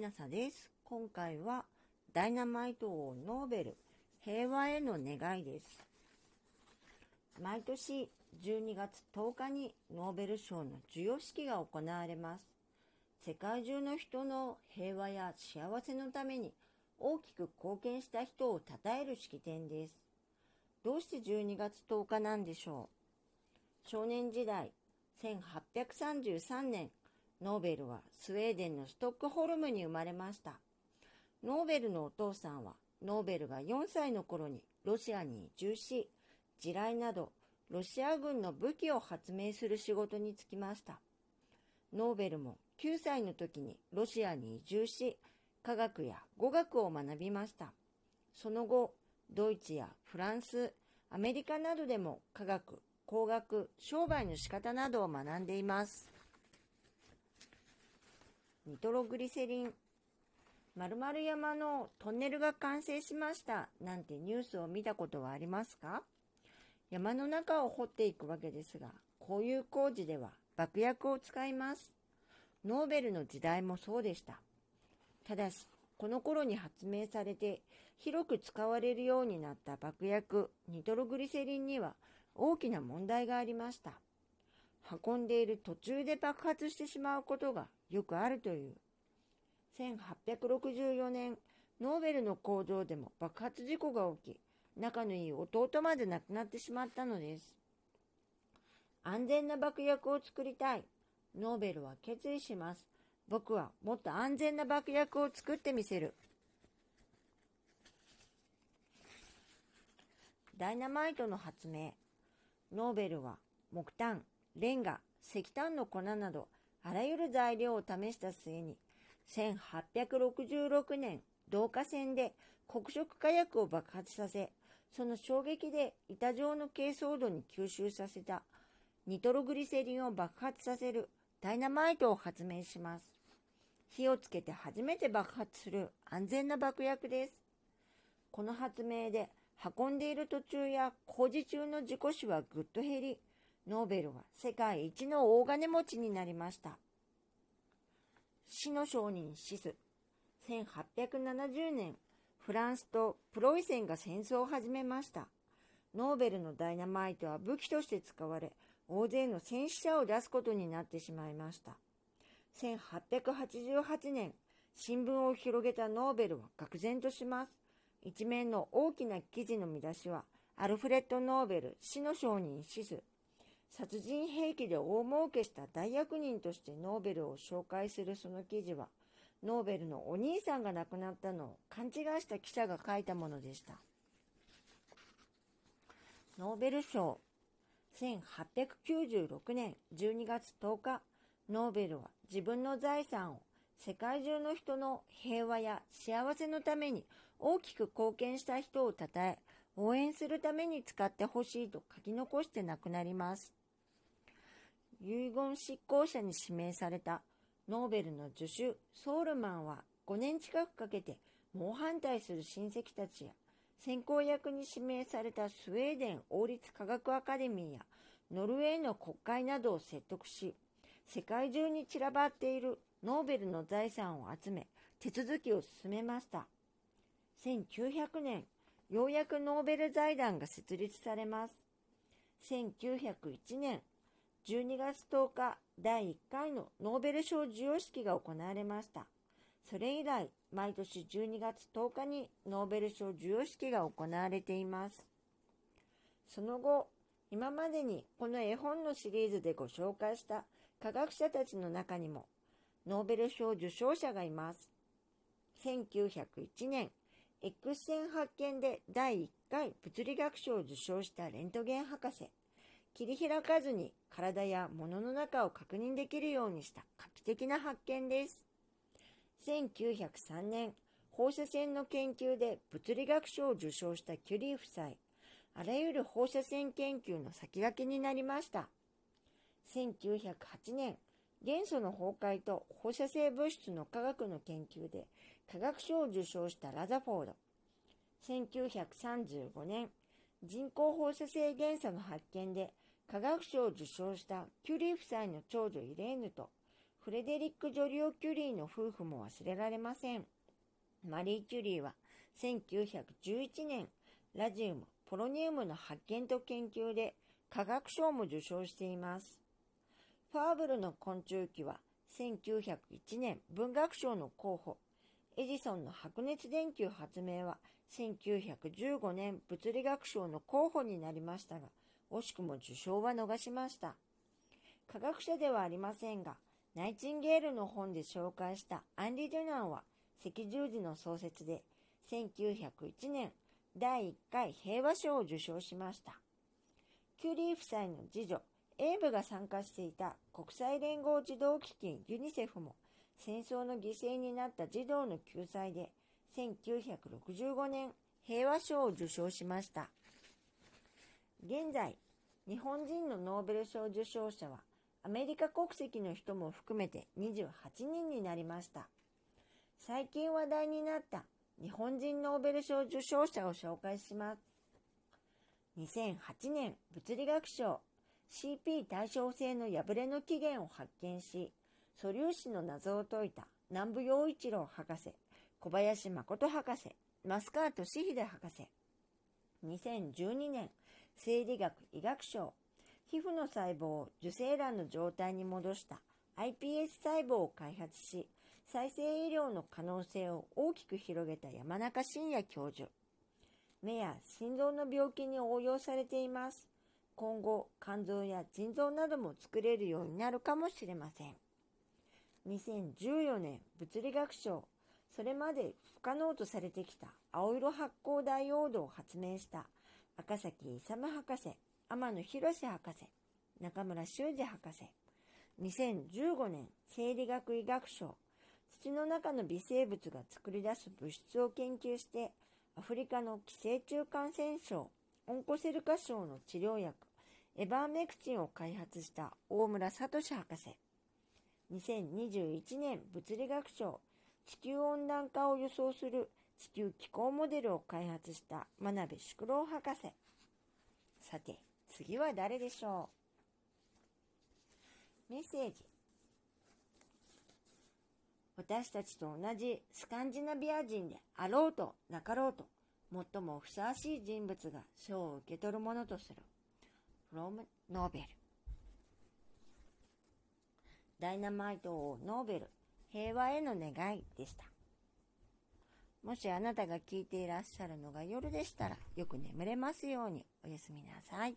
ひなさです。今回はダイナマイト王ノーベル平和への願いです。毎年12月10日にノーベル賞の授与式が行われます。世界中の人の平和や幸せのために大きく貢献した人を称える式典です。どうして12月10日なんでしょう？少年時代1833年ノーベルはスウェーデンのストックホルムに生まれました。ノーベルのお父さんはノーベルが4歳の頃にロシアに移住し、地雷などロシア軍の武器を発明する仕事に就きました。ノーベルも9歳の時にロシアに移住し、科学や語学を学びました。その後、ドイツやフランス、アメリカなどでも科学、工学、商売の仕方などを学んでいます。ニトログリセリン〇〇山のトンネルが完成しましたなんてニュースを見たことはありますか？山の中を掘っていくわけですが、こういう工事では爆薬を使います。ノーベルの時代もそうでした。ただし、この頃に発明されて広く使われるようになった爆薬ニトログリセリンには大きな問題がありました。運んでいる途中で爆発してしまうことがよくあるという。1864年、ノーベルの工場でも爆発事故が起き、仲のいい弟まで亡くなってしまったのです。安全な爆薬を作りたい。ノーベルは決意します。僕はもっと安全な爆薬を作ってみせる。ダイナマイトの発明。ノーベルは木炭、レンガ、石炭の粉などあらゆる材料を試した末に、1866年、導火線で黒色火薬を爆発させ、その衝撃で板状の珪藻土に吸収させたニトログリセリンを爆発させるダイナマイトを発明します。火をつけて初めて爆発する安全な爆薬です。この発明で運んでいる途中や工事中の事故死はぐっと減り、ノーベルは世界一の大金持ちになりました。死の商人シス。1870年、フランスとプロイセンが戦争を始めました。ノーベルのダイナマイトは武器として使われ、大勢の戦死者を出すことになってしまいました。1888年、新聞を広げたノーベルは愕然とします。一面の大きな記事の見出しは、アルフレッド・ノーベル死の商人シス。殺人兵器で大儲けした大役人としてノーベルを紹介するその記事は、ノーベルのお兄さんが亡くなったのを勘違いした記者が書いたものでした。ノーベル賞1896年12月10日、ノーベルは自分の財産を世界中の人の平和や幸せのために大きく貢献した人を称え、応援するために使ってほしいと書き残して亡くなります。遺言執行者に指名されたノーベルの助手ソールマンは5年近くかけて猛反対する親戚たちや先行役に指名されたスウェーデン王立科学アカデミーやノルウェーの国会などを説得し世界中に散らばっているノーベルの財産を集め手続きを進めました1900年ようやくノーベル財団が設立されます1901年12月10日第1回のノーベル賞授与式が行われました。それ以来、毎年12月10日にノーベル賞授与式が行われています。その後、今までにこの絵本のシリーズでご紹介した科学者たちの中にもノーベル賞受賞者がいます。1901年、X 線発見で第1回物理学賞を受賞したレントゲン博士。切り開かずに体や物の中を確認できるようにした画期的な発見です。1903年、放射線の研究で物理学賞を受賞したキュリー夫妻、あらゆる放射線研究の先駆けになりました。1908年、元素の崩壊と放射性物質の科学の研究で科学賞を受賞したラザフォード。1935年、人工放射性元素の発見で科学賞を受賞したキュリー夫妻の長女イレーヌとフレデリック・ジョリオ・キュリーの夫婦も忘れられません。マリー・キュリーは1911年、ラジウム、ポロニウムの発見と研究で科学賞も受賞しています。ファーブルの昆虫記は1901年文学賞の候補、エジソンの白熱電球発明は1915年物理学賞の候補になりましたが、惜しくも受賞は逃しました。科学者ではありませんが、ナイチンゲールの本で紹介したアンリ・デュナンは赤十字の創設で1901年第1回平和賞を受賞しました。キュリー夫妻の次女、エイブが参加していた国際連合児童基金ユニセフも戦争の犠牲になった児童の救済で1965年平和賞を受賞しました。現在、日本人のノーベル賞受賞者はアメリカ国籍の人も含めて28人になりました。最近話題になった日本人ノーベル賞受賞者を紹介します。2008年物理学賞 CP 対称性の破れの起源を発見し、素粒子の謎を解いた南部陽一郎博士、小林誠博士、増川俊秀博士。2012年生理学医学賞皮膚の細胞を受精卵の状態に戻した iPS 細胞を開発し、再生医療の可能性を大きく広げた山中伸也教授。目や心臓の病気に応用されています。今後、肝臓や腎臓なども作れるようになるかもしれません。2014年物理学賞、それまで不可能とされてきた青色発光ダイオードを発明した。赤崎勇博士、天野博士博士、中村修二博士、2015年生理学医学賞、土の中の微生物が作り出す物質を研究して、アフリカの寄生虫感染症、オンコセル化症の治療薬、エバーメクチンを開発した大村聡博士。2021年物理学賞、地球温暖化を予想する地球気候モデルを開発した真鍋宿郎博士。さて、次は誰でしょう？メッセージ。私たちと同じスカンジナビア人であろうとなかろうと、最もふさわしい人物が賞を受け取るものとする。フロム・ノーベル。ダイナマイト王ノーベル、平和への願いでした。もしあなたが聞いていらっしゃるのが夜でしたら、よく眠れますようにおやすみなさい。